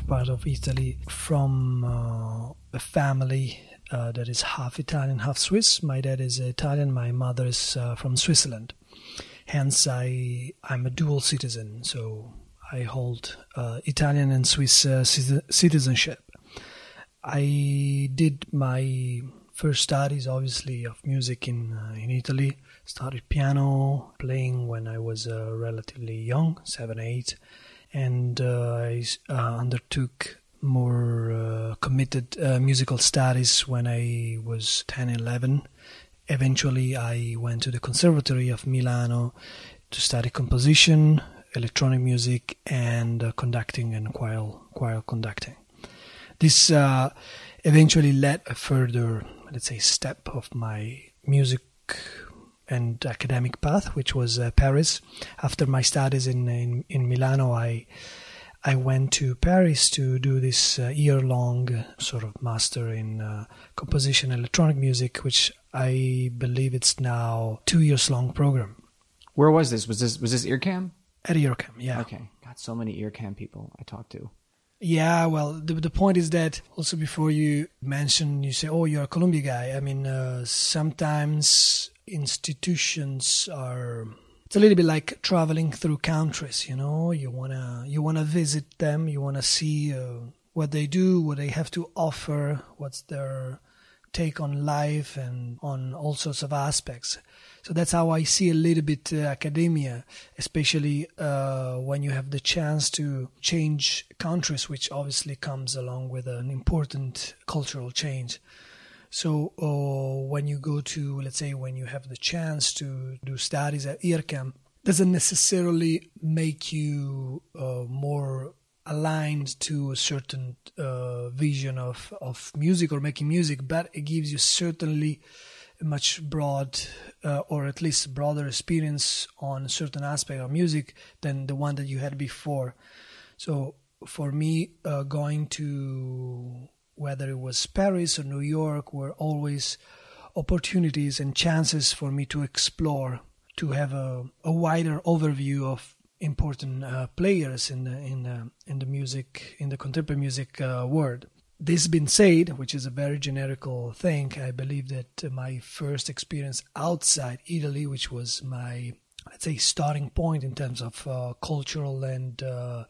Part of Italy, from uh, a family uh, that is half Italian, half Swiss. My dad is Italian, my mother is uh, from Switzerland. Hence, I I'm a dual citizen, so I hold uh, Italian and Swiss uh, citizenship. I did my first studies, obviously, of music in in Italy. Started piano playing when I was relatively young, seven, eight, and uh, I uh, undertook more uh, committed uh, musical studies when I was 10, 11. Eventually, I went to the Conservatory of Milano to study composition, electronic music, and conducting and choir, choir conducting. This eventually led a further let's say, step of my music and academic path, which was uh, Paris. After my studies in, in, in Milano, I I went to Paris to do this uh, year long uh, sort of master in uh, composition electronic music, which I believe it's now two years long program. Where was this? Was this was this IRCAM? At IRCAM, yeah. Okay, got so many IRCAM people I talked to. Yeah, well, the the point is that also before you mention, you say, "Oh, you're a Columbia guy." I mean, uh, sometimes institutions are. It's a little bit like traveling through countries. You know, you wanna you wanna visit them, you wanna see uh, what they do, what they have to offer, what's their take on life and on all sorts of aspects. So that's how I see a little bit uh, academia, especially uh, when you have the chance to change countries, which obviously comes along with an important cultural change. So uh, when you go to, let's say, when you have the chance to do studies at IRCAM, doesn't necessarily make you uh, more aligned to a certain uh, vision of, of music or making music, but it gives you certainly a much broad uh, or at least broader experience on certain aspect of music than the one that you had before. So for me, uh, going to whether it was Paris or New York were always opportunities and chances for me to explore, to have a, a wider overview of important uh, players in the in the in the music in the contemporary music uh, world. This being said, which is a very generical thing, I believe that my first experience outside Italy, which was my let's say starting point in terms of uh, cultural and uh,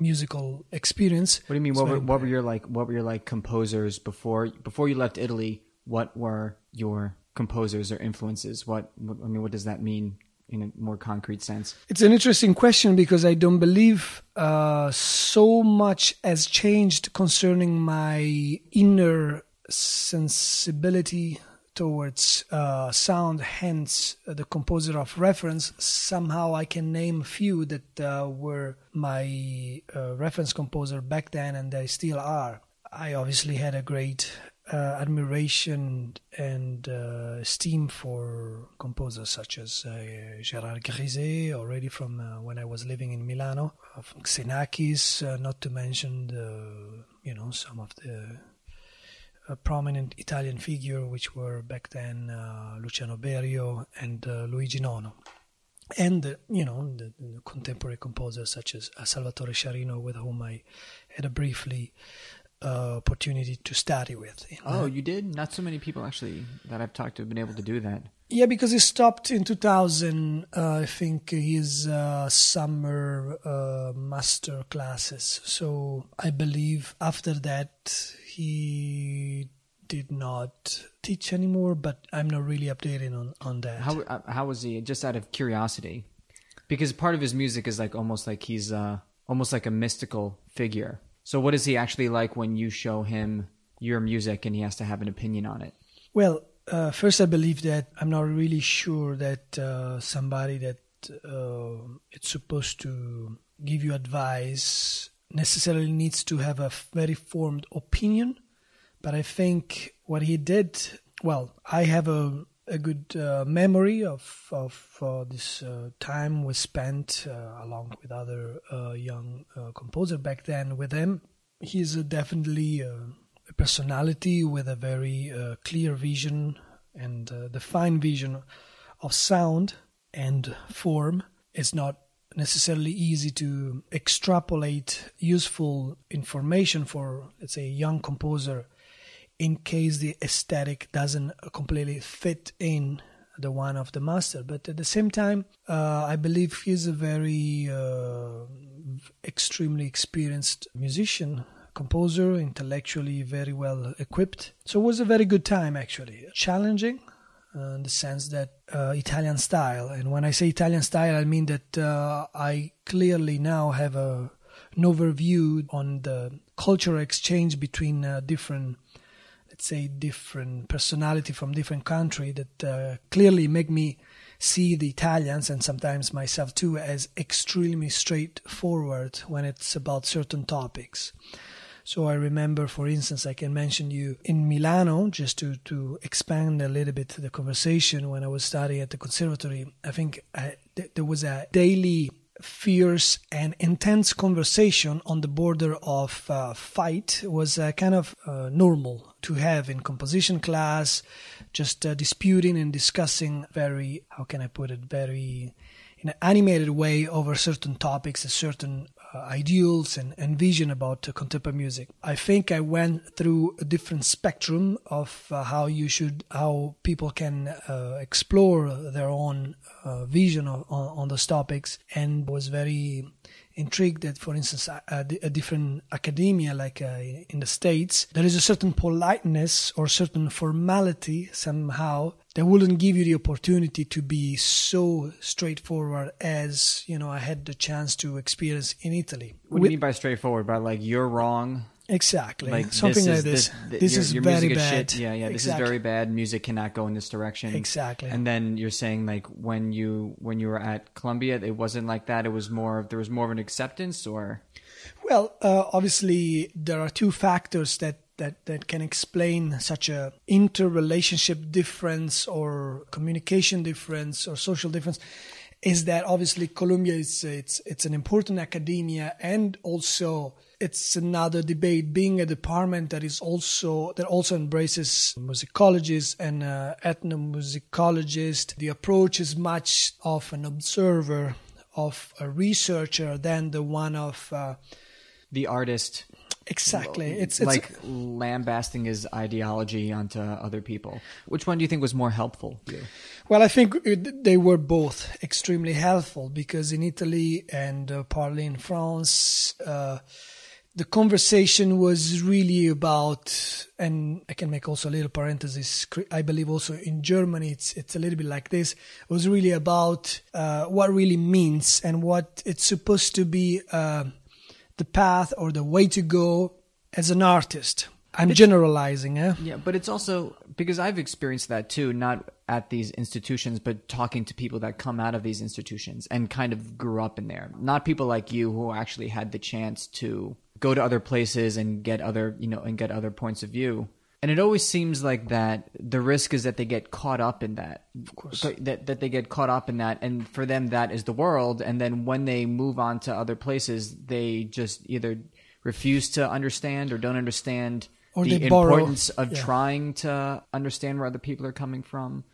musical experience. What do you mean? What, were, what were your like? What were your like composers before before you left Italy? What were your composers or influences? What, what I mean, what does that mean in a more concrete sense? It's an interesting question because I don't believe uh, so much has changed concerning my inner sensibility towards uh, sound, hence uh, the composer of reference. Somehow I can name a few that uh, were my uh, reference composer back then and they still are. I obviously had a great uh, admiration and uh, esteem for composers such as Gérard Grisey, already from when I was living in Milano, from Xenakis, not to mention the, you know some of the prominent Italian figure which were back then Luciano Berio and Luigi Nono. And you know the, the, contemporary composers such as Salvatore Sciarrino, with whom I had a briefly uh, opportunity to study with. Oh, you did? Not so many people actually that I've talked to have been able to do that. Yeah, because he stopped in 2000, uh, I think, his uh, summer uh, master classes. So I believe after that he did not teach anymore, but I'm not really updated on, on that. How, uh, how was he? Just out of curiosity. Because part of his music is like almost like he's uh, almost like a mystical figure so, what is he actually like when you show him your music and he has to have an opinion on it? Well, uh, first, I believe that I'm not really sure that uh, somebody that uh, it's supposed to give you advice necessarily needs to have a very formed opinion. But I think what he did, well, I have a a good uh, memory of of uh, this uh, time we spent uh, along with other uh, young uh, composer back then with him. He's definitely a personality with a very clear vision and defined vision of sound and form. It's not necessarily easy to extrapolate useful information for, let's say, a young composer in case the aesthetic doesn't completely fit in the one of the master. But at the same time, uh, I believe he's a very uh, extremely experienced musician, composer, intellectually very well equipped. So it was a very good time actually. Challenging, uh, in the sense that uh, Italian style. And when I say Italian style, I mean that uh, I clearly now have a, an overview on the cultural exchange between uh, different, let's say, different personality from different country that uh, clearly make me see the Italians and sometimes myself too as extremely straightforward when it's about certain topics. So I remember, for instance, I can mention you in Milano, just to, to expand a little bit the conversation when I was studying at the conservatory. I think I, th- there was a daily fierce and intense conversation on the border of uh, fight was uh, kind of uh, normal to have in composition class just uh, disputing and discussing very how can i put it very in an animated way over certain topics, a certain uh, ideals and, and vision about uh, contemporary music. I think I went through a different spectrum of uh, how you should, how people can uh, explore their own uh, vision of, on, on those topics, and was very intrigued that, for instance, a, a different academia, like uh, in the States, there is a certain politeness or certain formality somehow that wouldn't give you the opportunity to be so straightforward as you know I had the chance to experience in Italy. What do you mean by straightforward? By like you're wrong. Exactly, like something this like this. This, this your, is your very bad. Is yeah, yeah. This exactly. is very bad. Music cannot go in this direction. Exactly. And then you're saying like when you when you were at Columbia, it wasn't like that. It was more. There was more of an acceptance, or. Well, uh, obviously there are two factors that that, that can explain such a interrelationship difference or communication difference or social difference is that obviously Columbia is it's it's an important academia and also it's another debate being a department that is also that also embraces musicologists and uh, ethnomusicologists the approach is much of an observer of a researcher than the one of uh, the artist Exactly. It's, it's like lambasting his ideology onto other people. Which one do you think was more helpful? Well, I think they were both extremely helpful because in Italy and uh, partly in France, uh, the conversation was really about, and I can make also a little parenthesis. I believe also in Germany, it's it's a little bit like this. It was really about uh, what really means and what it's supposed to be uh, the path or the way to go as an artist. I'm it's, generalizing, eh? Yeah, but it's also because I've experienced that too, not at these institutions, but talking to people that come out of these institutions and kind of grew up in there. Not people like you who actually had the chance to go to other places and get other, you know, and get other points of view. And it always seems like that the risk is that they get caught up in that. Of course. That, that they get caught up in that. And for them, that is the world. And then when they move on to other places, they just either refuse to understand or don't understand or the importance of yeah. trying to understand where other people are coming from.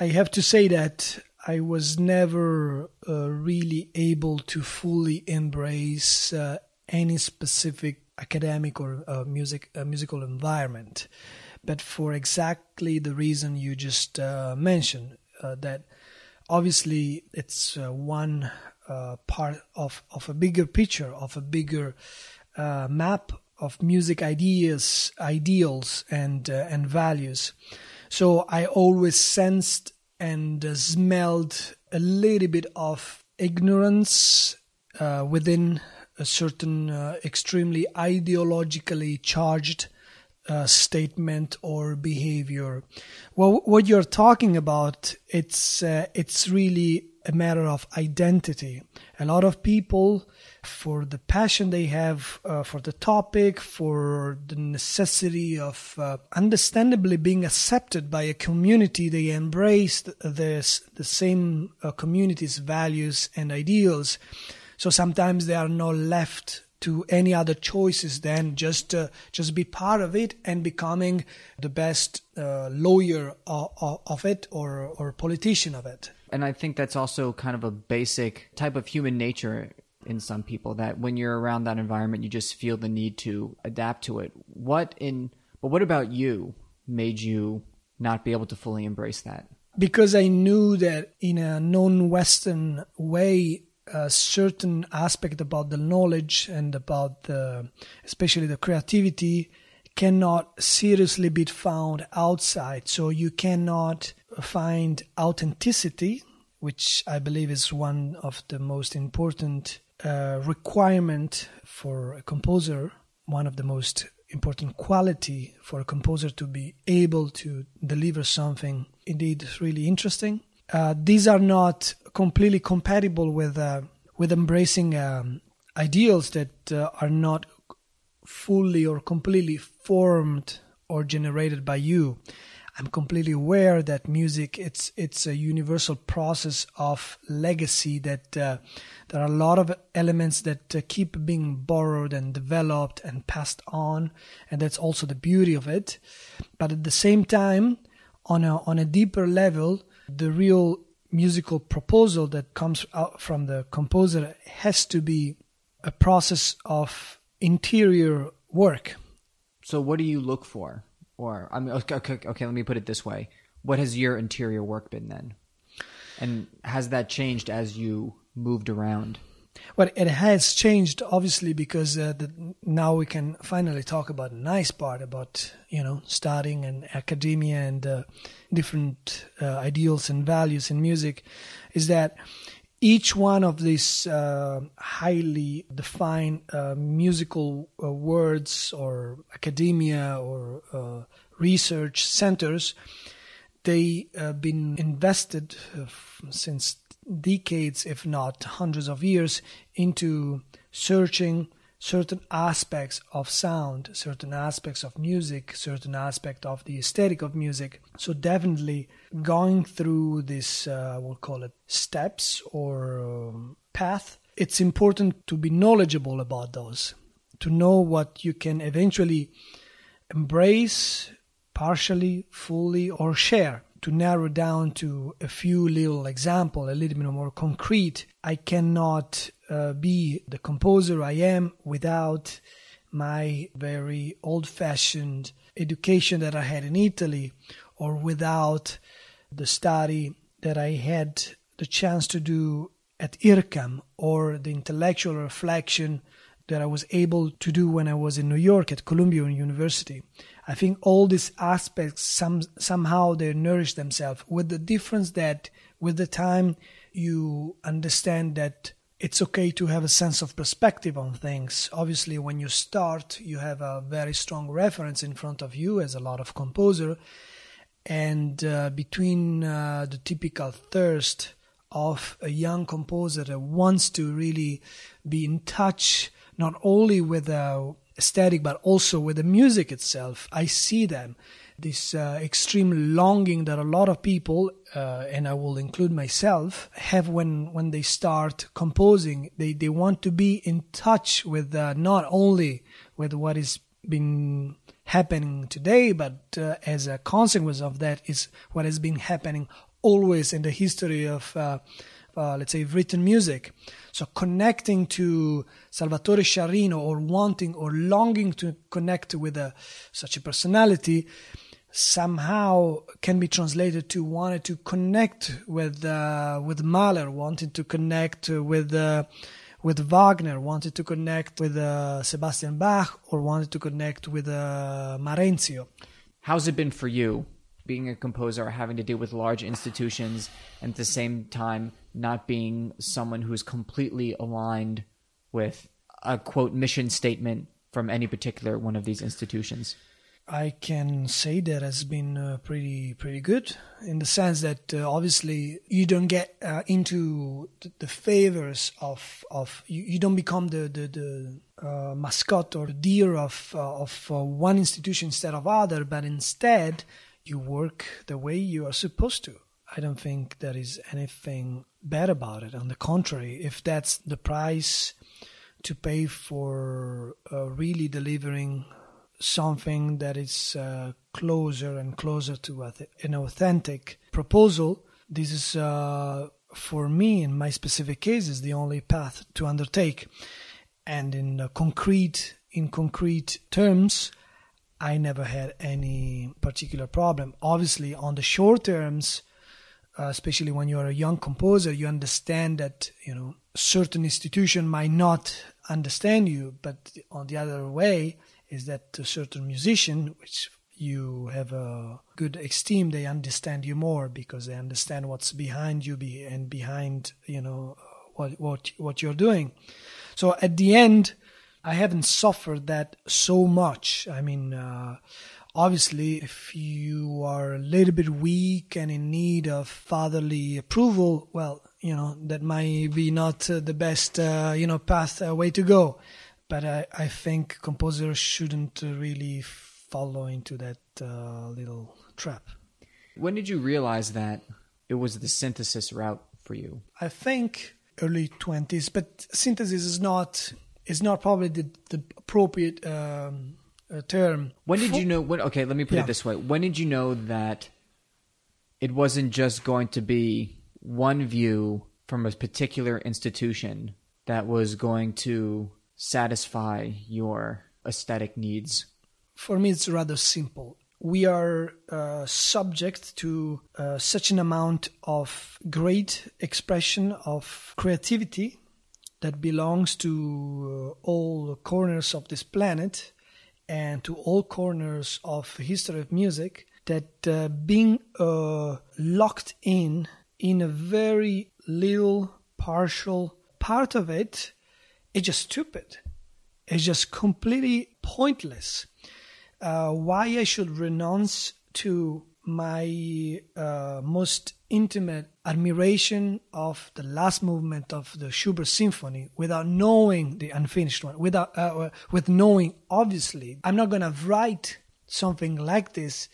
I have to say that I was never uh, really able to fully embrace uh, any specific academic or uh, music uh, musical environment, but for exactly the reason you just uh, mentioned, uh, that obviously it's uh, one uh, part of of a bigger picture of a bigger map of music ideas, ideals, and and values. So I always sensed and smelled a little bit of ignorance within certain uh, extremely ideologically charged uh, statement or behavior. Well, what you're talking about, it's uh, it's really a matter of identity. A lot of people, for the passion they have uh, for the topic, for the necessity of uh, understandably being accepted by a community, they embrace the, the, the same uh, community's values and ideals. So sometimes they are not left to any other choices than just uh, just be part of it and becoming the best uh, lawyer of, of, it or or politician of it. And I think that's also kind of a basic type of human nature in some people that when you're around that environment you just feel the need to adapt to it. What in but what about you made you not be able to fully embrace that? Because I knew that in a non-Western way a certain aspect about the knowledge and about the, especially the creativity cannot seriously be found outside. So you cannot find authenticity, which I believe is one of the most important uh, requirement for a composer, one of the most important quality for a composer to be able to deliver something indeed really interesting. Uh, these are not completely compatible with uh, with embracing um, ideals that uh, are not fully or completely formed or generated by you. I'm completely aware that music it's it's a universal process of legacy that uh, there are a lot of elements that uh, keep being borrowed and developed and passed on and that's also the beauty of it but at the same time on a on a deeper level the real musical proposal that comes out from the composer has to be a process of interior work. So, what do you look for? Or, I mean, okay, okay, okay, let me put it this way: What has your interior work been then? And has that changed as you moved around? Well, it has changed obviously because uh, the, now we can finally talk about the nice part about you know studying and academia and uh, different uh, ideals and values in music. Is that each one of these uh, highly defined uh, musical uh, words or academia or research centers they have been invested since decades, if not hundreds of years, into searching certain aspects of sound, certain aspects of music, certain aspect of the aesthetic of music. So definitely going through this, uh, we'll call it steps or um, path. It's important to be knowledgeable about those, to know what you can eventually embrace partially, fully, or share to narrow down to a few little example, a little bit more concrete, I cannot uh, be the composer I am without my very old-fashioned education that I had in Italy, or without the study that I had the chance to do at IRCAM, or the intellectual reflection that I was able to do when I was in New York at Columbia University. I think all these aspects some somehow they nourish themselves with the difference that with the time you understand that it's okay to have a sense of perspective on things. Obviously, when you start, you have a very strong reference in front of you, as a lot of composer, and uh, between uh, the typical thirst of a young composer that wants to really be in touch not only with a aesthetic, but also with the music itself. I see them. This uh, extreme longing that a lot of people, uh, and I will include myself, have when, when they start composing. They, they want to be in touch with uh, not only with what is been happening today, but uh, as a consequence of that is what has been happening always in the history of, uh, let's say, written music. So connecting to Salvatore Sciarrino or wanting or longing to connect with a, such a personality somehow can be translated to wanted to connect with uh, with Mahler, wanted to connect with uh, with Wagner, wanted to connect with uh, Sebastian Bach, or wanted to connect with uh, Marenzio. How's it been for you being a composer, having to deal with large institutions, and at the same time not being someone who's completely aligned with a quote mission statement from any particular one of these institutions? I can say that has been uh, pretty pretty good in the sense that uh, obviously you don't get uh, into the, favors of of you, you don't become the the, the uh, mascot or deer of uh, of uh, one institution instead of other, but instead you work the way you are supposed to. I don't think there is anything bad about it. On the contrary, if that's the price to pay for uh, really delivering something that is uh, closer and closer to an authentic proposal. This is, uh, for me, in my specific case, is the only path to undertake. And in concrete, in concrete terms, I never had any particular problem. Obviously, on the short terms, uh, especially when you're a young composer, you understand that you know certain institution might not understand you, but on the other way is that a certain musician, which you have a good esteem, they understand you more because they understand what's behind you and behind you know what what what you're doing. So at the end, I haven't suffered that so much. I mean. Uh, obviously if you are a little bit weak and in need of fatherly approval well you know that might be not uh, the best uh, you know path uh, way to go but I, I think composers shouldn't really follow into that uh, little trap when did you realize that it was the synthesis route for you i think early 20s but synthesis is not is not probably the, the appropriate um, uh, term. When did you know? When, okay, let me put yeah. it this way. When did you know that it wasn't just going to be one view from a particular institution that was going to satisfy your aesthetic needs? For me, it's rather simple. We are uh, subject to uh, such an amount of great expression of creativity that belongs to uh, all corners of this planet and to all corners of history of music that uh, being uh, locked in in a very little partial part of it is just stupid. It's just completely pointless. Uh, why i should renounce to my uh, most intimate admiration of the last movement of the Schubert symphony without knowing the unfinished one without uh, uh with knowing obviously I'm not going to write something like this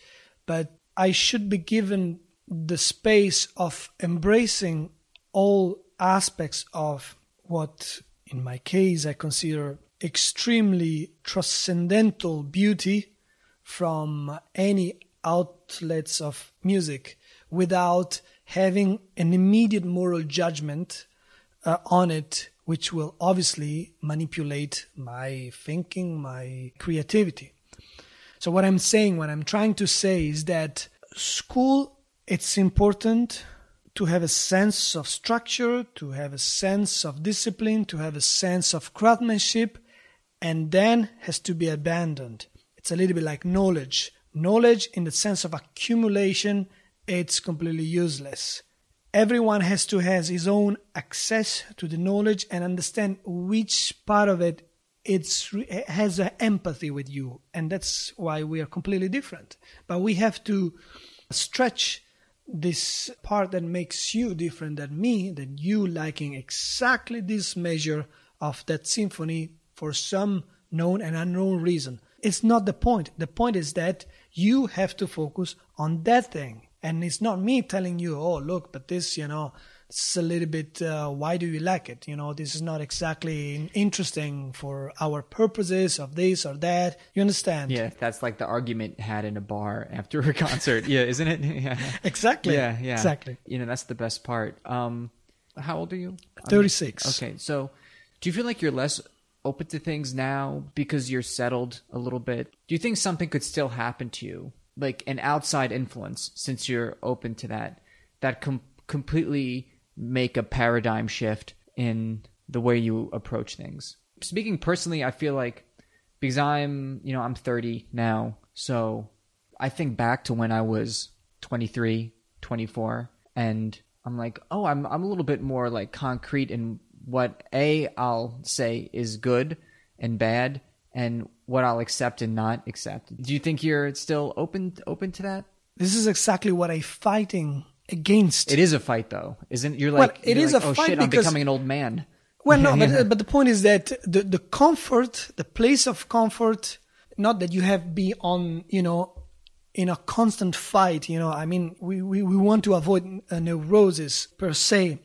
but I should be given the space of embracing all aspects of what in my case I consider extremely transcendental beauty from any outlets of music without having an immediate moral judgment uh, on it, which will obviously manipulate my thinking, my creativity. So, what I'm saying, what I'm trying to say is that school, it's important to have a sense of structure, to have a sense of discipline, to have a sense of craftsmanship, and then has to be abandoned. It's a little bit like knowledge knowledge in the sense of accumulation it's completely useless. Everyone has to has his own access to the knowledge and understand which part of it it's has an empathy with you and that's why we are completely different. But we have to stretch this part that makes you different than me than you liking exactly this measure of that symphony for some known and unknown reason. It's not the point. The point is that you have to focus on that thing. And it's not me telling you, oh, look, but this, you know, it's a little bit, uh, why do you like it? You know, this is not exactly interesting for our purposes of this or that. You understand? Yeah, that's like the argument had in a bar after a concert. yeah, isn't it? Yeah. Exactly. Yeah, yeah. Exactly. You know, that's the best part. Um, how old are you? 36. okay, so do you feel like you're less open to things now because you're settled a little bit? Do you think something could still happen to you, like an outside influence, since you're open to that, that com- completely make a paradigm shift in the way you approach things? Speaking personally, I feel like because I'm, you know, I'm 30 now, so I think back to when I was 23, 24, and I'm like, oh, I'm I'm a little bit more like concrete in what a I'll say is good and bad, and what I'll accept and not accept. Do you think you're still open open to that? This is exactly what I'm fighting against. It is a fight, though, isn't it? You're like, well, it is like, a oh, fight shit, I'm becoming an old man. Well, no, but, but the point is that the, the comfort, the place of comfort, not that you have be on, you know, in a constant fight, you know, I mean, we, we, we want to avoid a uh, neurosis per se,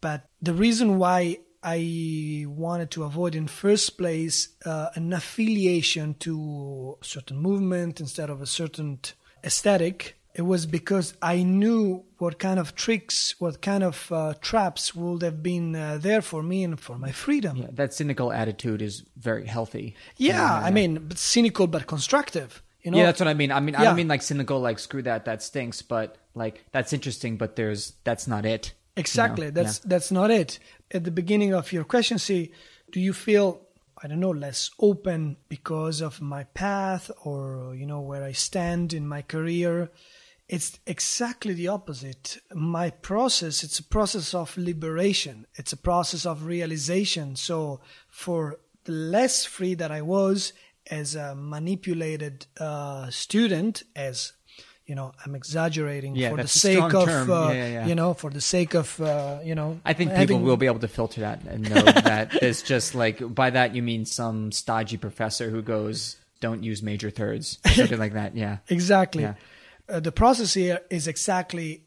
but the reason why I wanted to avoid in first place uh, an affiliation to a certain movement instead of a certain aesthetic. It was because I knew what kind of tricks, what kind of uh, traps would have been uh, there for me and for my freedom. Yeah, that cynical attitude is very healthy. Yeah, I mean, cynical but constructive. You know? Yeah, that's what I mean. I mean, I don't mean like cynical, like screw that, that stinks, but like that's interesting, but there's that's not it. Exactly. That's that's not it. At the beginning of your question, say, do you feel I don't know less open because of my path or you know where I stand in my career? It's exactly the opposite. My process, it's a process of liberation. It's a process of realization. So for the less free that I was as a manipulated uh, student, as you know, I'm exaggerating Yeah, for the sake of uh, Yeah, yeah, you know, for the sake of uh, you know. I think people will be able to filter that and know that it's just like by that you mean some stodgy professor who goes, "Don't use major thirds," or something like that. Yeah, Exactly. Uh, the process here is exactly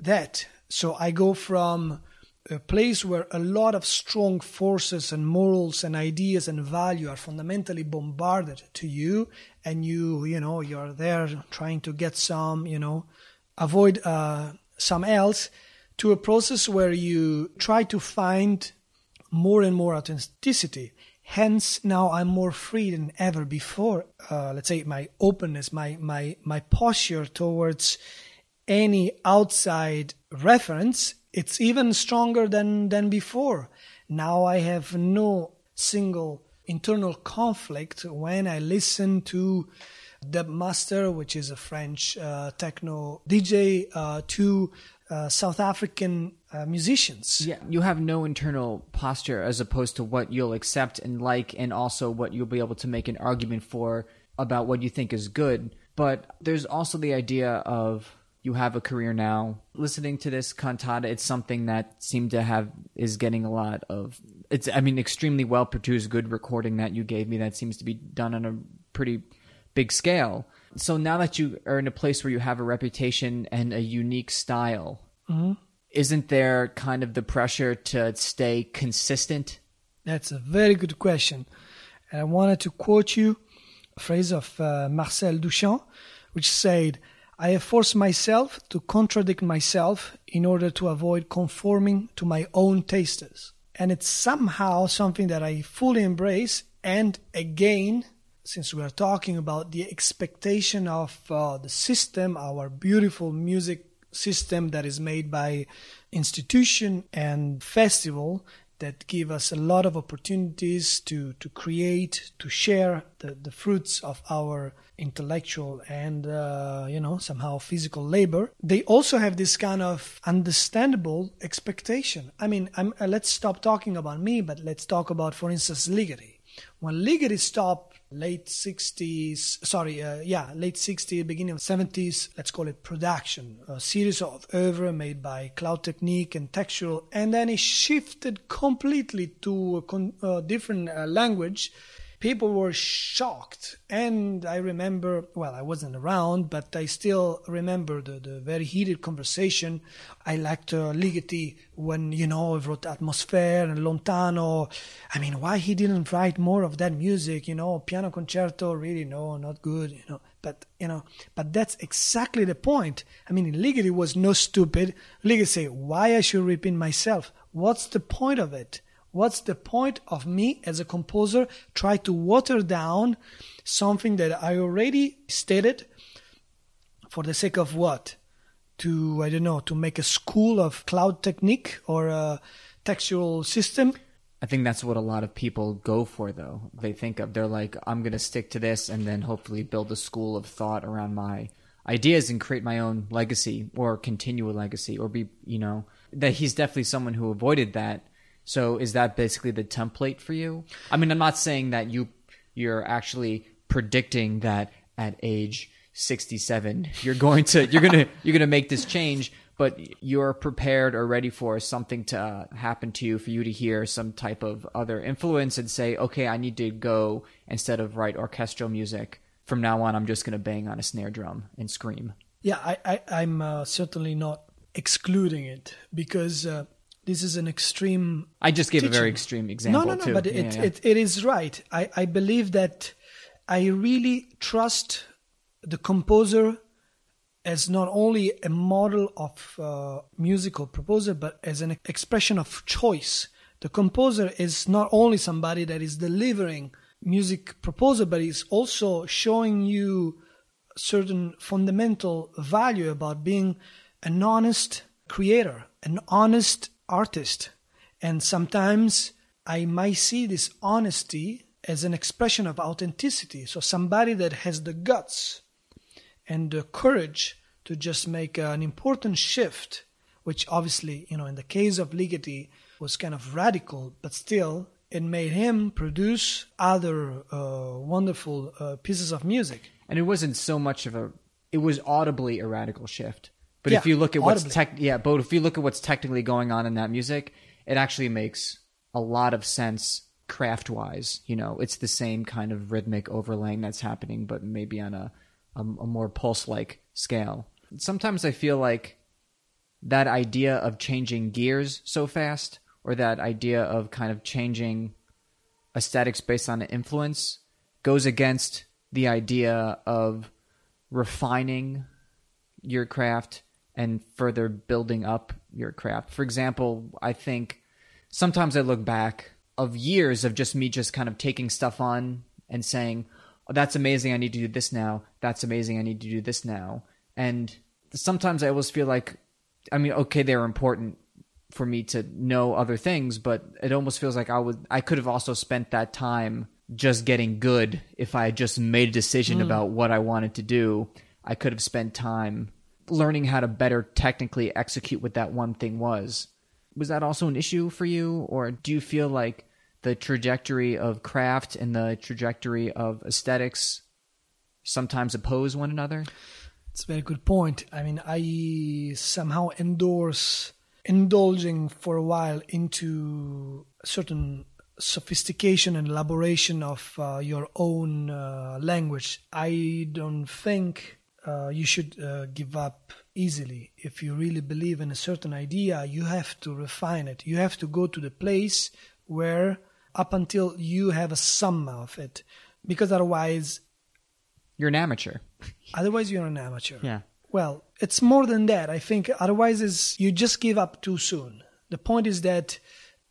that. So I go from a place where a lot of strong forces and morals and ideas and value are fundamentally bombarded to you and you you know you're there trying to get some you know avoid uh, some else to a process where you try to find more and more authenticity. Hence, now I'm more free than ever before. Uh, let's say my openness, my my my posture towards any outside reference, it's even stronger than than before. Now I have no single internal conflict when I listen to Dub Master, which is a French uh, techno DJ, uh, to uh, South African uh, musicians. yeah. You have no internal posture as opposed to what you'll accept and like, and also what you'll be able to make an argument for about what you think is good. But there's also the idea of you have a career now. Listening to this cantata, it's something that seemed to have is getting a lot of. It's I mean extremely well produced, good recording that you gave me. That seems to be done on a pretty big scale. So now that you are in a place where you have a reputation and a unique style, isn't there kind of the pressure to stay consistent? That's a very good question. And I wanted to quote you a phrase of uh, Marcel Duchamp, which said, I have forced myself to contradict myself in order to avoid conforming to my own tastes. And it's somehow something that I fully embrace. And again, since we are talking about the expectation of uh, the system, our beautiful music system that is made by institution and festival that give us a lot of opportunities to, to create, to share the, the fruits of our intellectual and, uh, you know, somehow physical labor. They also have this kind of understandable expectation. I mean, uh, let's stop talking about me, but let's talk about, for instance, Ligeti. When Ligeti stopped late 60s, sorry, uh, yeah, late 60s, beginning of 70s, let's call it production, a series of oeuvre made by Cloud Technique and Textual, and then it shifted completely to a con- uh, different uh, language. People were shocked, and I remember, well, I wasn't around, but I still remember the, the very heated conversation. I liked uh, Ligeti when, you know, he wrote Atmosphere and Lontano. I mean, why he didn't write more of that music, you know, piano concerto, really, no, not good, you know. But, you know, but that's exactly the point. I mean, Ligeti was no stupid. Ligeti say, why I should repeat myself? What's the point of it? What's the point of me as a composer try to water down something that I already stated for the sake of what? To I don't know, to make a school of cloud technique or a textual system. I think that's what a lot of people go for, though. They think of, they're like, I'm going to stick to this and then hopefully build a school of thought around my ideas and create my own legacy or continue a legacy or be, you know, that he's definitely someone who avoided that. So is that basically the template for you? I mean, I'm not saying that you, you're actually predicting that at age 67 you're going to you're going to you're going to make this change but you're prepared or ready for something to uh, happen to you for you to hear some type of other influence and say okay i need to go instead of write orchestral music from now on i'm just going to bang on a snare drum and scream Yeah, I, I I'm uh, certainly not excluding it because uh, this is an extreme. I just gave a very extreme example. No, no, no, too. but Yeah, it, yeah. It, it is right. I, I believe that I really trust the composer as not only a model of uh, musical proposer, but as an expression of choice. The composer is not only somebody that is delivering music proposal, but is also showing you certain fundamental value about being an honest creator, an honest artist. And sometimes I might see this honesty as an expression of authenticity. So somebody that has the guts and the courage to just make an important shift, which obviously, you know, in the case of Ligeti was kind of radical, but still it made him produce other uh, wonderful uh, pieces of music. and it wasn't so much of a. It was audibly a radical shift. But Yeah, if you look at what's tech, yeah, but if you look at what's technically going on in that music, it actually makes a lot of sense craft wise. You know, it's the same kind of rhythmic overlaying that's happening, but maybe on a a, a more pulse like scale. Sometimes I feel like that idea of changing gears so fast, or that idea of kind of changing aesthetics based on influence, goes against the idea of refining your craft and further building up your craft. For example, I think sometimes I look back of years of just me just kind of taking stuff on and saying, oh, that's amazing. I need to do this now. That's amazing. I need to do this now. And sometimes I always feel like, I mean, okay, they're important for me to know other things, but it almost feels like I would, I could have also spent that time just getting good if I had just made a decision mm. about what I wanted to do. I could have spent time learning how to better technically execute what that one thing was. Was that also an issue for you, or do you feel like the trajectory of craft and the trajectory of aesthetics sometimes oppose one another? It's a very good point. I mean, I somehow endorse indulging for a while into certain sophistication and elaboration of uh, your own uh, language. I don't think uh, you should uh, give up easily. If you really believe in a certain idea, you have to refine it. You have to go to the place where, up until you have a sum of it, because otherwise, You're an amateur. otherwise you're an amateur. Yeah. Well, it's more than that. I think otherwise is you just give up too soon. The point is that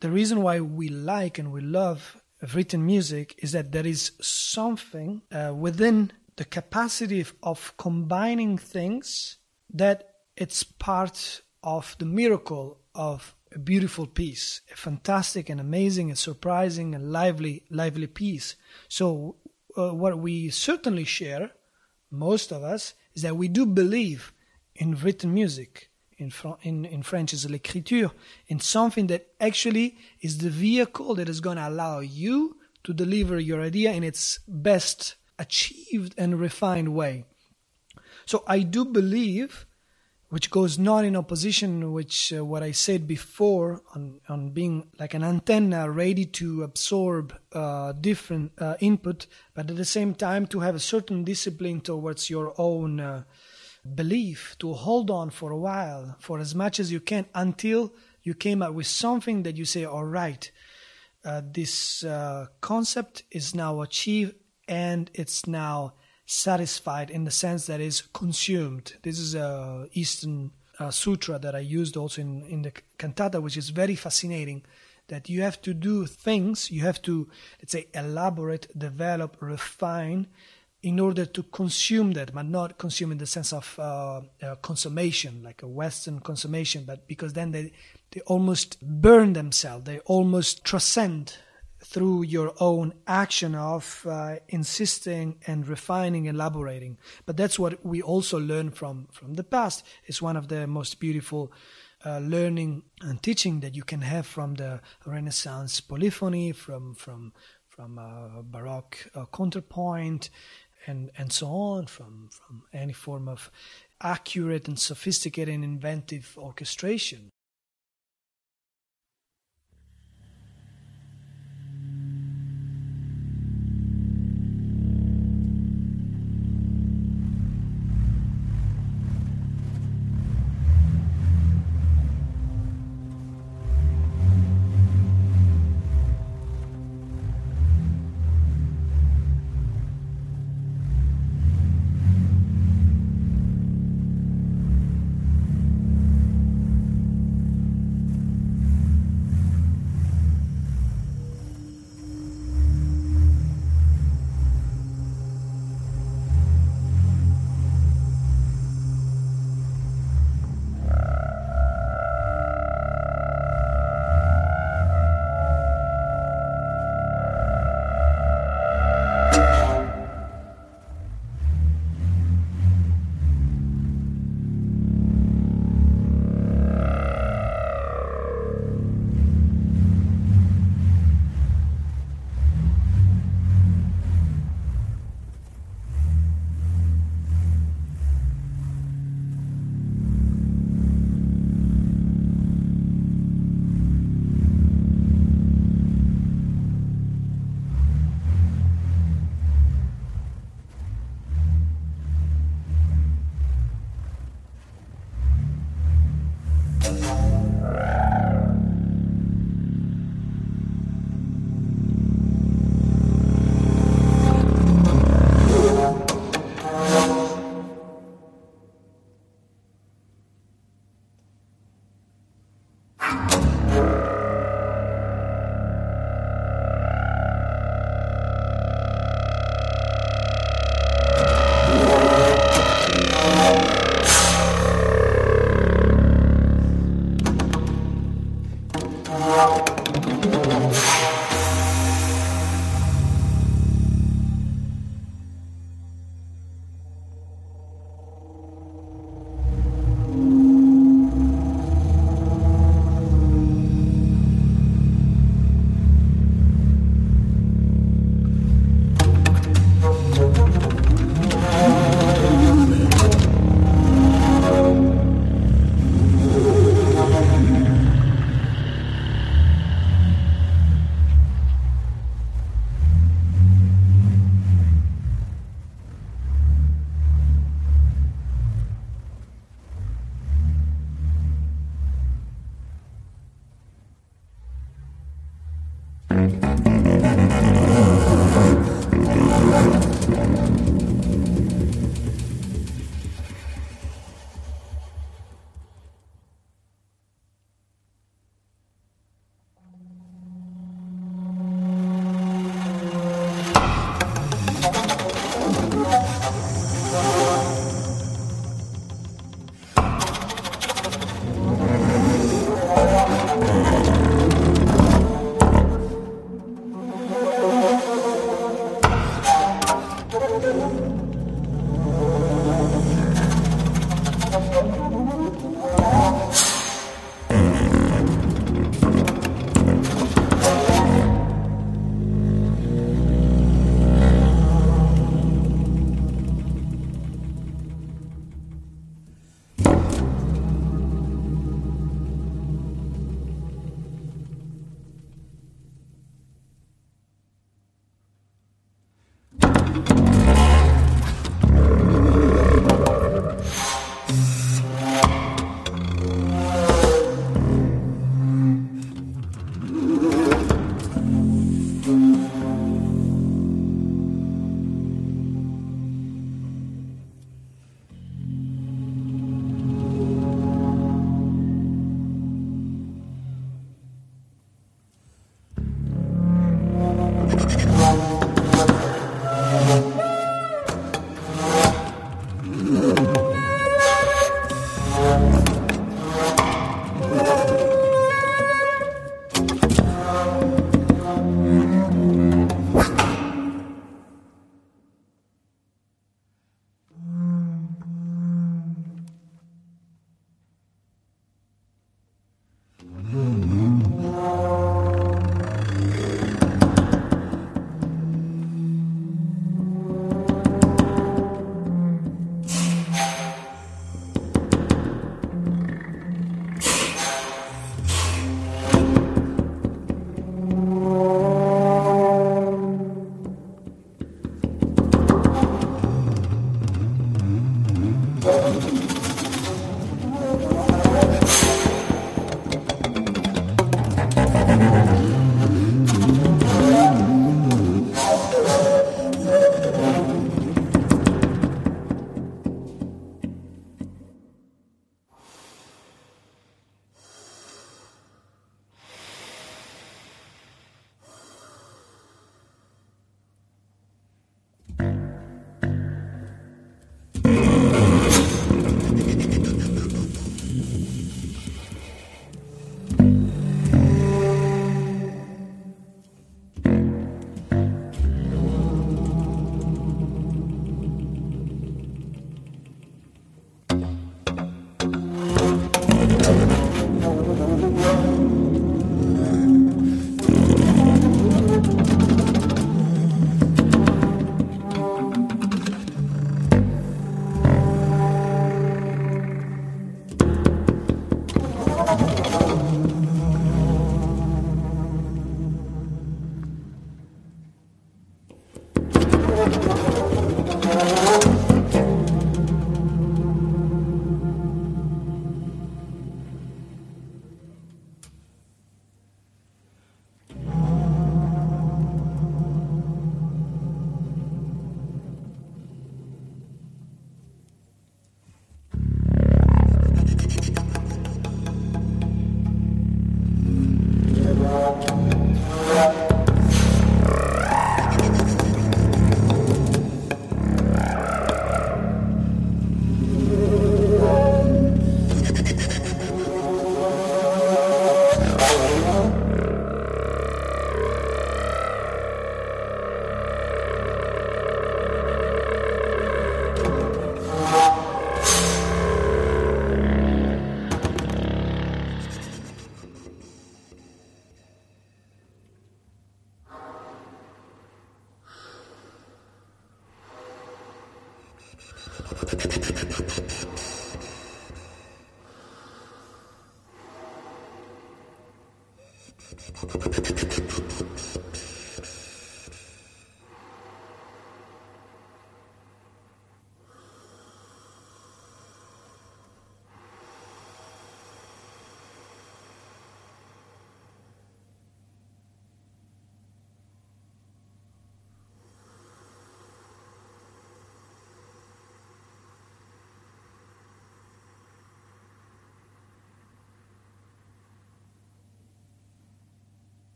the reason why we like and we love written music is that there is something uh, within the capacity of, combining things that it's part of the miracle of a beautiful piece, a fantastic and amazing and surprising and lively, lively piece. So, uh, what we certainly share, most of us, is that we do believe in written music. In, Fr- in, in French is l'écriture, in something that actually is the vehicle that is going to allow you to deliver your idea in its best achieved and refined way. So I do believe, which goes not in opposition which uh, what I said before on on being like an antenna ready to absorb uh, different uh, input, but at the same time to have a certain discipline towards your own uh, belief, to hold on for a while, for as much as you can, until you came up with something that you say, all right. Uh, this uh, concept is now achieved and it's now satisfied in the sense that is consumed. This is a Eastern uh, sutra that I used also in, in the cantata, which is very fascinating. That you have to do things, you have to, let's say, elaborate, develop, refine in order to consume that, but not consume in the sense of uh, uh, consummation, like a Western consummation, but because then they, they almost burn themselves, they almost transcend through your own action of uh, insisting and refining, elaborating. But that's what we also learn from from the past. It's one of the most beautiful uh, learning and teaching that you can have from the Renaissance polyphony, from from from uh, Baroque uh, counterpoint, and and so on, from from any form of accurate and sophisticated and inventive orchestration.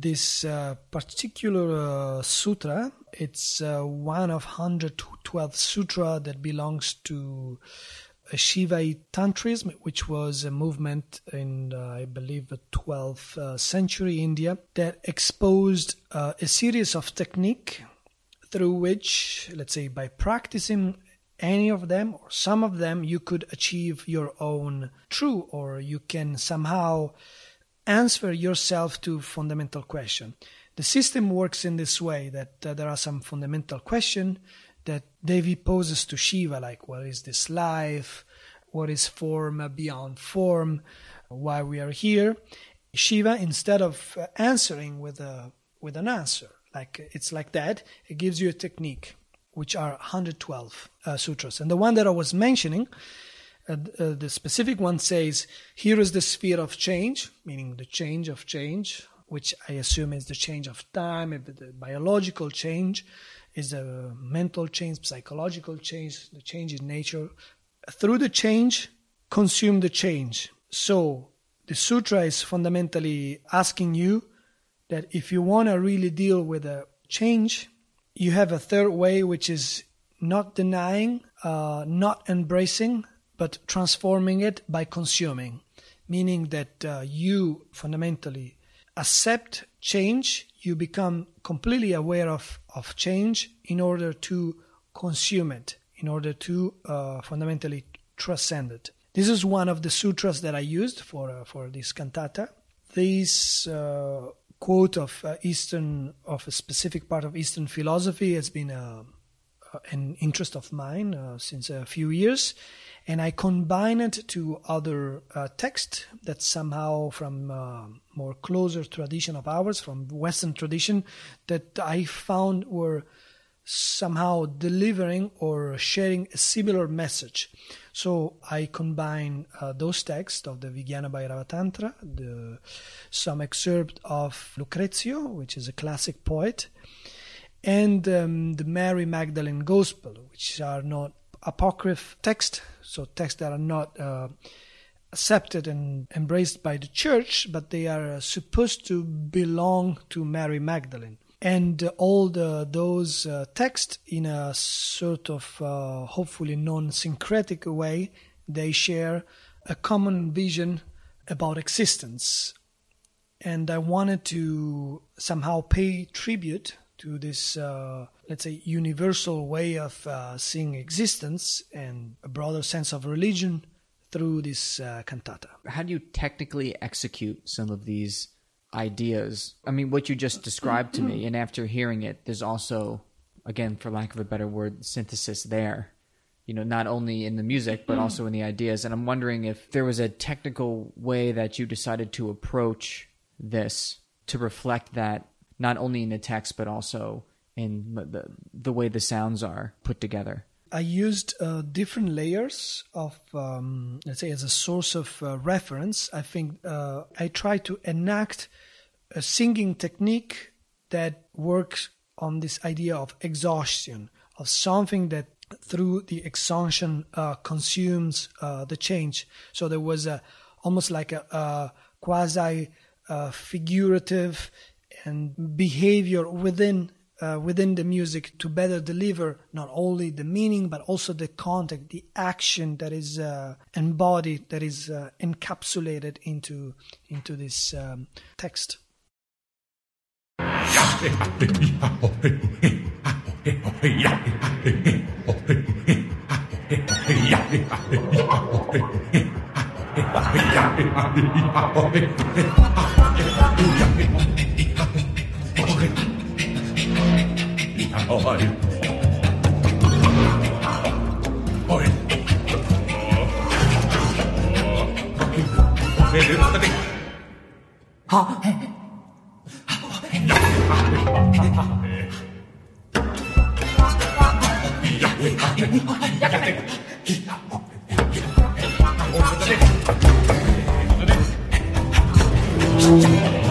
This uh, particular uh, sutra. It's uh, one of 112 sutra that belongs to Shivaite Tantrism, which was a movement in, uh, I believe, the 12th uh, century India that exposed uh, a series of technique through which, let's say, by practicing any of them or some of them, you could achieve your own true, or you can somehow answer yourself to fundamental question. The system works in this way that uh, there are some fundamental question that Devi poses to Shiva, like what is this life? What is form beyond form? Why we are here? Shiva, instead of uh, answering with a with an answer, like it's like that, it gives you a technique, which are 112 uh, sutras. And the one that I was mentioning uh, uh, the specific one says, here is the sphere of change, meaning the change of change, which I assume is the change of time, the biological change is a mental change, psychological change, the change in nature. Through the change, consume the change. So the sutra is fundamentally asking you that if you want to really deal with a change, you have a third way, which is not denying, uh, not embracing, but transforming it by consuming, meaning that uh, you fundamentally accept change, you become completely aware of, of change in order to consume it, in order to uh, fundamentally transcend it. This is one of the sutras that I used for uh, for this cantata. This uh, quote of uh, Eastern of a specific part of Eastern philosophy has been uh, an interest of mine since a few years and I combine it to other uh, text that somehow from uh, more closer tradition of ours, from Western tradition, that I found were somehow delivering or sharing a similar message. So I combine uh, those texts of the Vijnana Bhairava Tantra, the, some excerpt of Lucrezio, which is a classic poet, and um, the Mary Magdalene Gospel, which are not apocryph text, so texts that are not uh, accepted and embraced by the church, but they are uh, supposed to belong to Mary Magdalene. And uh, all the, those uh, texts, in a sort of uh, hopefully non syncretic way, they share a common vision about existence. And I wanted to somehow pay tribute to this, uh, let's say, universal way of uh, seeing existence and a broader sense of religion through this uh, cantata. How do you technically execute some of these ideas? I mean, what you just described to me, and after hearing it, there's also, again, for lack of a better word, synthesis there. You know, not only in the music, but also in the ideas. And I'm wondering if there was a technical way that you decided to approach this to reflect that not only in the text but also in the the way the sounds are put together. I used uh, different layers of, um, let's say, as a source of uh, reference. I think uh, I try to enact a singing technique that works on this idea of exhaustion, of something that through the exhaustion uh, consumes uh, the change. So there was a almost like a, a quasi uh, figurative and behavior within uh, within the music to better deliver not only the meaning but also the content, the action that is uh, embodied, that is uh, encapsulated into into this um, text. はい。おい。は Yeah.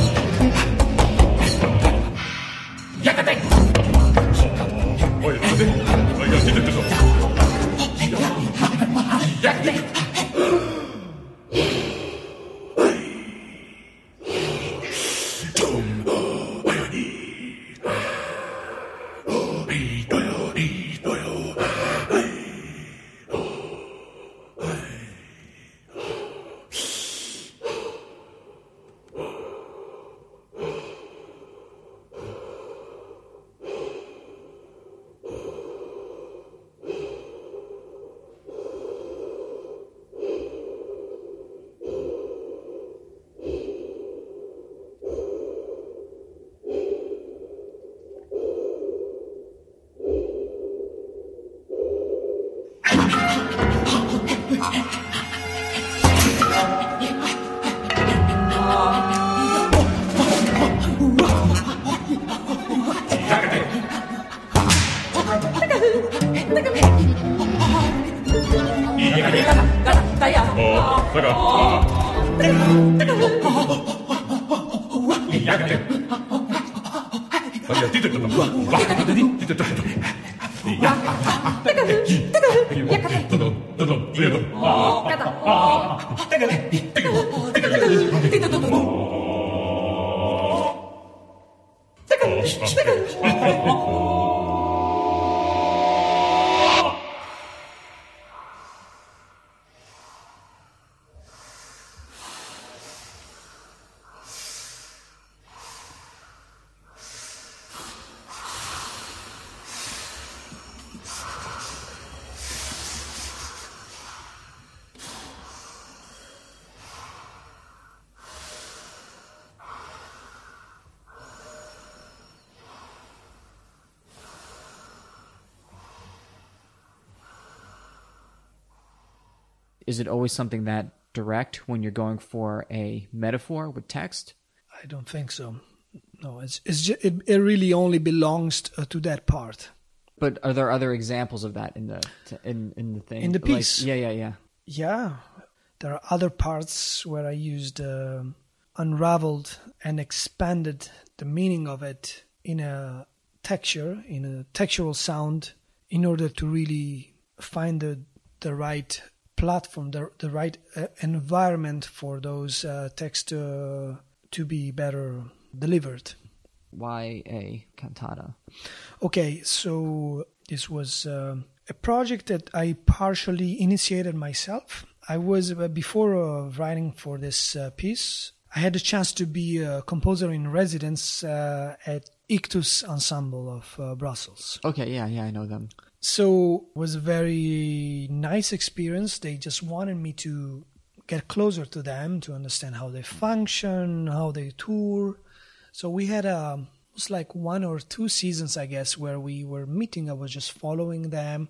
Is it always something that direct when you're going for a metaphor with text? I don't think so. No, it's it's just, it, it really only belongs to, uh, to that part. But are there other examples of that in the in in the thing In the Like- piece? yeah, yeah, yeah. Yeah, there are other parts where I used uh, unraveled and expanded the meaning of it in a texture, in a textural sound, in order to really find the the right platform, the the right uh, environment for those uh, texts uh, to be better delivered. Why a cantata? Okay, so this was um a project that I partially initiated myself. I was uh, before uh, writing for this uh, piece. I had the chance to be a composer in residence uh, at Ictus Ensemble of uh, Brussels. Okay, yeah, yeah, I know them. So it was a very nice experience. They just wanted me to get closer to them to understand how they function, how they tour. So we had a it was like one or two seasons, I guess, where we were meeting. I was just following them.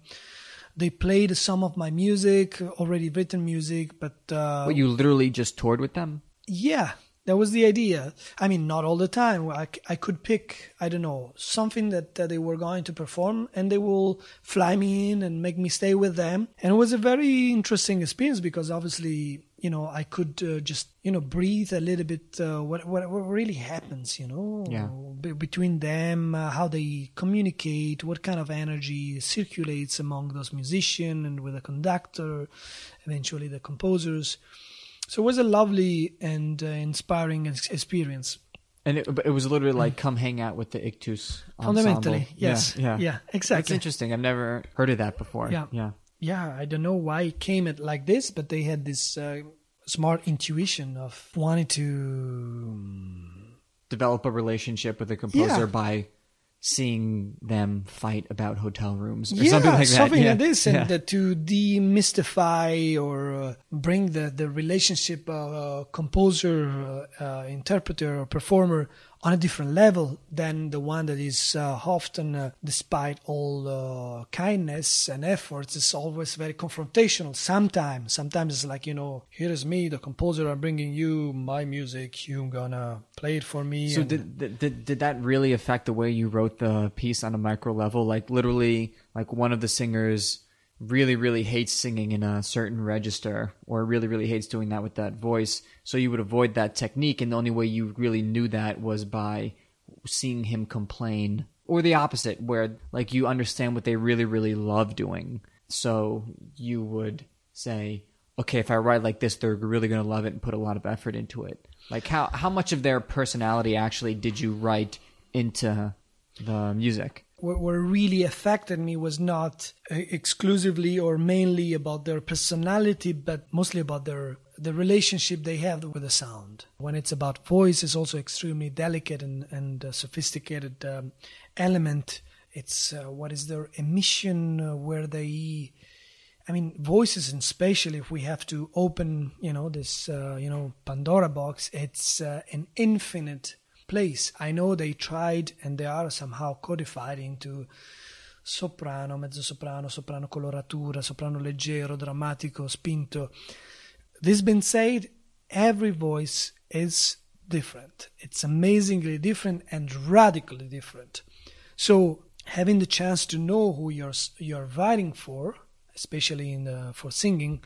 They played some of my music, already written music, but uh, But you literally just toured with them? yeah, that was the idea. I mean, not all the time. I could pick, I don't know, something that uh, they were going to perform and they will fly me in and make me stay with them. And it was a very interesting experience because obviously, you know, I could uh, just, you know, breathe a little bit uh, what, what, what really happens, you know, Yeah. be- between them, uh, how they communicate, what kind of energy circulates among those musicians and with the conductor, eventually the composers. So it was a lovely and uh, inspiring ex- experience. And it, it was literally like come hang out with the Ictus ensemble. Fundamentally, yes. Yeah, Yeah, exactly. That's exactly. interesting. I've never heard of that before. Yeah. yeah. Yeah, I don't know why it came at like this, but they had this uh, smart intuition of wanting to. Develop a relationship with the composer Yeah. by seeing them fight about hotel rooms or yeah, something like that. something yeah. like this, and yeah. uh, to demystify or uh, bring the the relationship uh, composer, uh, uh, interpreter, or performer on a different level than the one that is uh, often, uh, despite all uh, kindness and efforts, is always very confrontational. Sometimes, sometimes it's like you know, here is me, the composer. I'm bringing you my music. You're gonna play it for me. So and- did, did did that really affect the way you wrote the piece on a micro level? Like literally, like one of the singers really really hates singing in a certain register, or really really hates doing that with that voice. So you would avoid that technique, and the only way you really knew that was by seeing him complain, or the opposite, where like you understand what they really really love doing. So you would say, okay, if I write like this, they're really going to love it and put a lot of effort into it. Like how how much of their personality actually did you write into the music? What, what really affected me was not uh, exclusively or mainly about their personality, but mostly about their the relationship they have with the sound. When it's about voice, it's also extremely delicate and and uh, sophisticated um, element. It's uh, what is their emission, uh, where they. I mean, voices, and especially if we have to open, you know, this, uh, you know, Pandora box, it's uh, an infinite place. I know they tried and they are somehow codified into soprano, mezzo soprano, soprano coloratura, soprano leggero, drammatico, spinto. This being said, every voice is different. It's amazingly different and radically different. So having the chance to know who you're you're writing for, especially in the, for singing,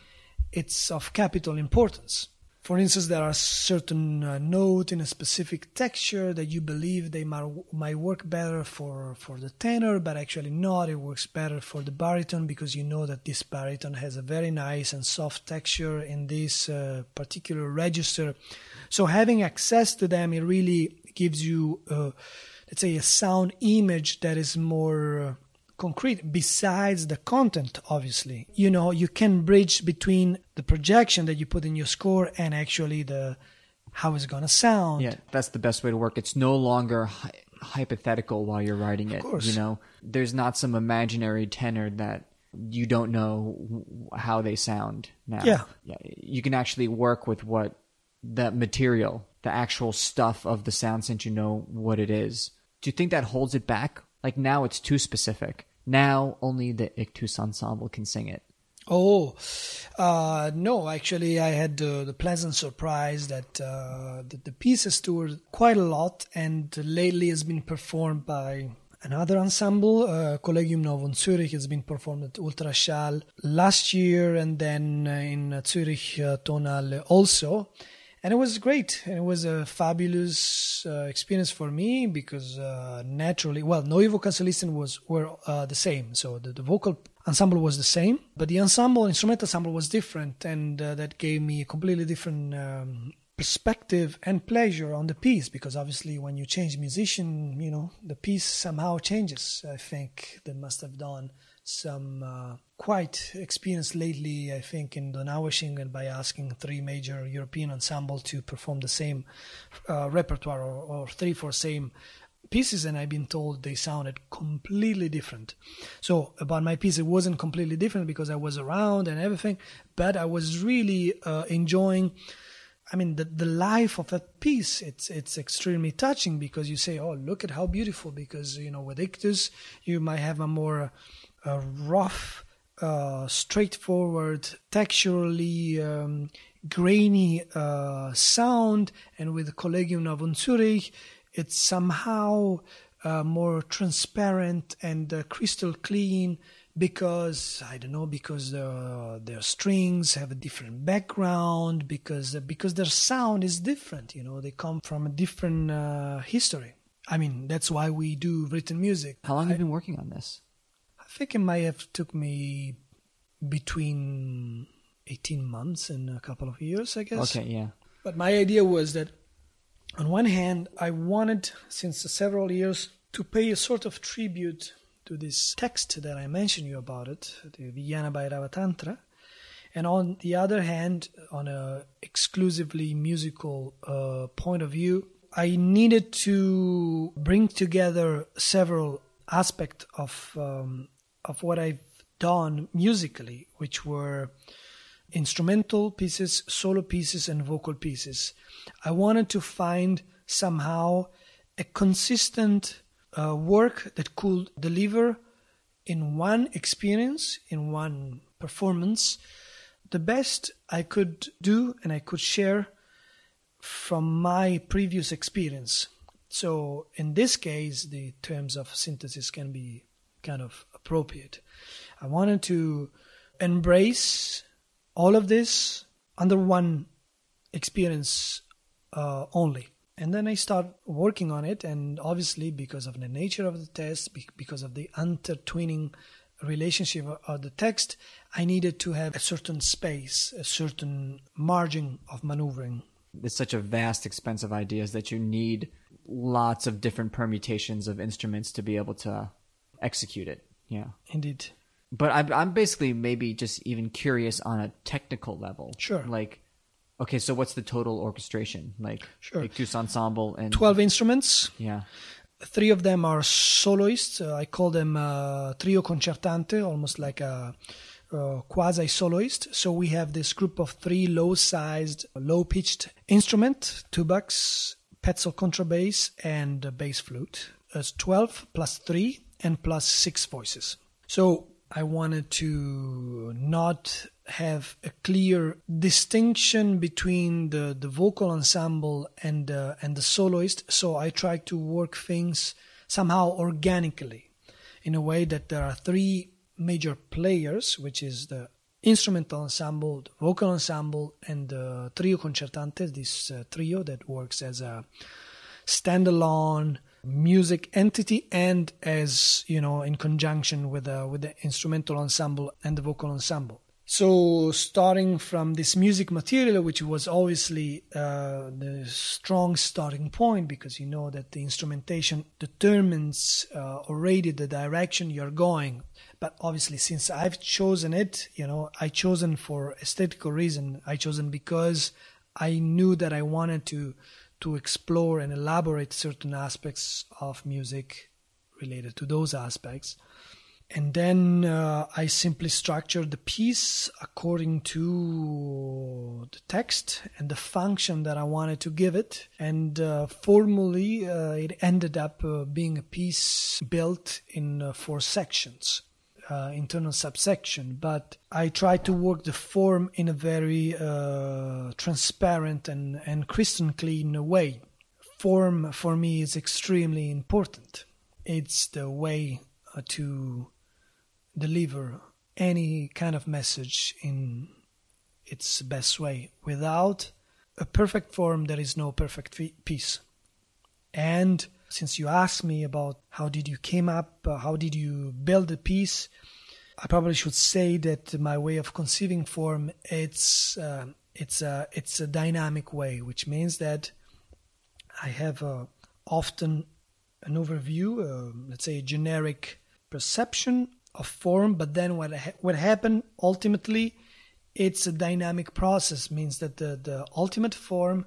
it's of capital importance. For instance, there are certain uh, notes in a specific texture that you believe they might, might work better for, for the tenor, but actually not. It works better for the baritone because you know that this baritone has a very nice and soft texture in this uh, particular register. So having access to them, it really gives you, uh, let's say, a sound image that is more concrete besides the content obviously you know you can bridge between the projection that you put in your score and actually the how it's going to sound Yeah, that's the best way to work. It's no longer hy- hypothetical while you're writing it. course. You know, there's not some imaginary tenor that you don't know how they sound now. Yeah. yeah. You can actually work with what the material, the actual stuff of the sound, since you know what it is. Do you think that holds it back? Like now, it's too specific. Now only the Ictus ensemble can sing it. Oh, uh, no, actually, I had the, the pleasant surprise that uh, the, the piece has toured quite a lot and lately has been performed by another ensemble, uh, Collegium Novum Zurich. It's been performed at Ultraschall last year and then uh, in Zurich uh, Tonhalle also. And it was great. And it was a fabulous uh, experience for me because uh, naturally, well, Neue Vokalsolisten was were uh, the same. So the, the vocal ensemble was the same, but the ensemble, instrumental ensemble was different, and uh, that gave me a completely different um, perspective and pleasure on the piece because obviously when you change musician, you know, the piece somehow changes. I think they must have done some uh, quite experienced lately, I think, in Donaueschingen by asking three major European ensembles to perform the same uh, repertoire or, or three for same pieces and I've been told they sounded completely different. So about my piece, it wasn't completely different because I was around and everything, but I was really uh, enjoying. I mean, the the life of that piece. It's it's extremely touching because you say, "Oh, look at how beautiful." Because you know, with Ictus, you might have a more uh, rough, uh, straightforward, texturally um, grainy uh, sound, and with Collegium Novum Zurich, it's somehow uh, more transparent and uh, crystal clean because I don't know because uh, their strings have a different background because because their sound is different. You know, they come from a different uh, history. I mean, that's why we do written music. How long have you been working on this? I think it might have took me between 18 months and a couple of years, I guess. Okay, yeah. But my idea was that on one hand, I wanted, since several years, to pay a sort of tribute to this text that I mentioned you about it, the Vijnana Bhairava Tantra. And on the other hand, on a exclusively musical uh, point of view, I needed to bring together several aspects of um, of what I've done musically, which were instrumental pieces, solo pieces, and vocal pieces. I wanted to find somehow a consistent uh, work that could deliver in one experience, in one performance, the best I could do and I could share from my previous experience. So, in this case, the terms of synthesis can be kind of appropriate. I wanted to embrace all of this under one experience uh, only. And then I start working on it, and obviously, because of the nature of the test, because of the intertwining relationship of the text, I needed to have a certain space, a certain margin of maneuvering. It's such a vast, expensive ideas that you need lots of different permutations of instruments to be able to execute it. Yeah. Indeed. But I'm, I'm basically maybe just even curious on a technical level. Sure. Like, okay, so what's the total orchestration? Like, Sure. Ictus ensemble and 12 instruments. yeah. Three of them are soloists. Uh, I call them uh, trio concertante, almost like a, uh quasi soloist. So we have this group of three low sized, low pitched instrument, tubax, Paetzold contrabass, and bass flute. It's 12 plus 3 and plus 6 voices. So I wanted to not have a clear distinction between the, the vocal ensemble and uh, and the soloist. So I tried to work things somehow organically, in a way that there are three major players, which is the instrumental ensemble, the vocal ensemble, and the trio concertante. This uh, trio that works as a standalone music entity and as you know in conjunction with the with the instrumental ensemble and the vocal ensemble. So starting from this music material which was obviously uh, the strong starting point because you know that the instrumentation determines uh, already the direction you're going. But obviously since i've chosen it you know i chosen for aesthetical reason. I chosen because i knew that i wanted to to explore and elaborate certain aspects of music related to those aspects. And then uh, I simply structured the piece according to the text and the function that I wanted to give it. And uh, formally, uh, it ended up uh, being a piece built in uh, four sections uh, internal subsection, but I try to work the form in a very uh, transparent and, and crystal clean way. Form for me is extremely important. It's the way uh, to deliver any kind of message in its best way. Without a perfect form, there is no perfect piece. And since you asked me about how did you came up, uh, how did you build the piece, I probably should say that my way of conceiving form it's uh, it's a it's a dynamic way, which means that I have uh, often an overview, uh, let's say a generic perception of form, but then what ha- what happened ultimately, it's a dynamic process. Means that the the ultimate form,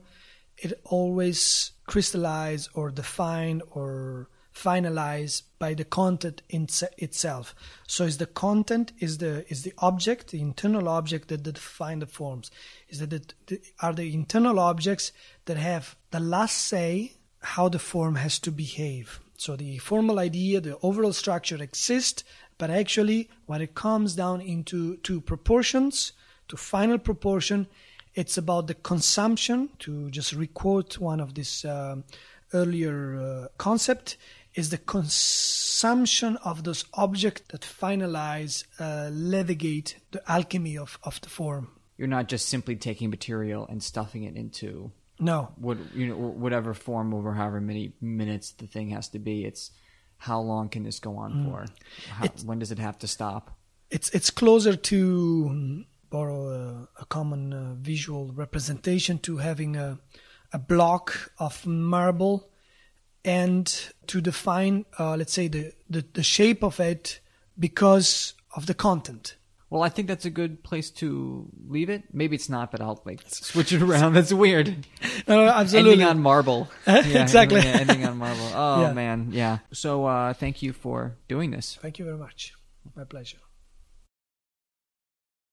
it always crystallize or define or finalized by the content in itself. So is the content is the is the object, the internal object that define the forms. Is that the, are the internal objects that have the last say how the form has to behave. So the formal idea, the overall structure exists, but actually when it comes down into to proportions, to final proportion, it's about the consumption. To just requote one of this uh, earlier uh, concept, is the consumption of those objects that finalize, uh, levigate the alchemy of, of the form. You're not just simply taking material and stuffing it into No, what you know whatever form over however many minutes the thing has to be. It's how long can this go on for? How, when does it have to stop? it's it's closer to borrow a, a common uh, visual representation to having a a block of marble and to define uh, let's say the, the the shape of it because of the content Well, I think that's a good place to leave it. Maybe it's not, but I'll like switch it around. That's weird. No, no, absolutely. Ending on marble. Yeah, Exactly. yeah, ending on marble. Oh Yeah. man, yeah. So uh, thank you for doing this. Thank you very much. My pleasure.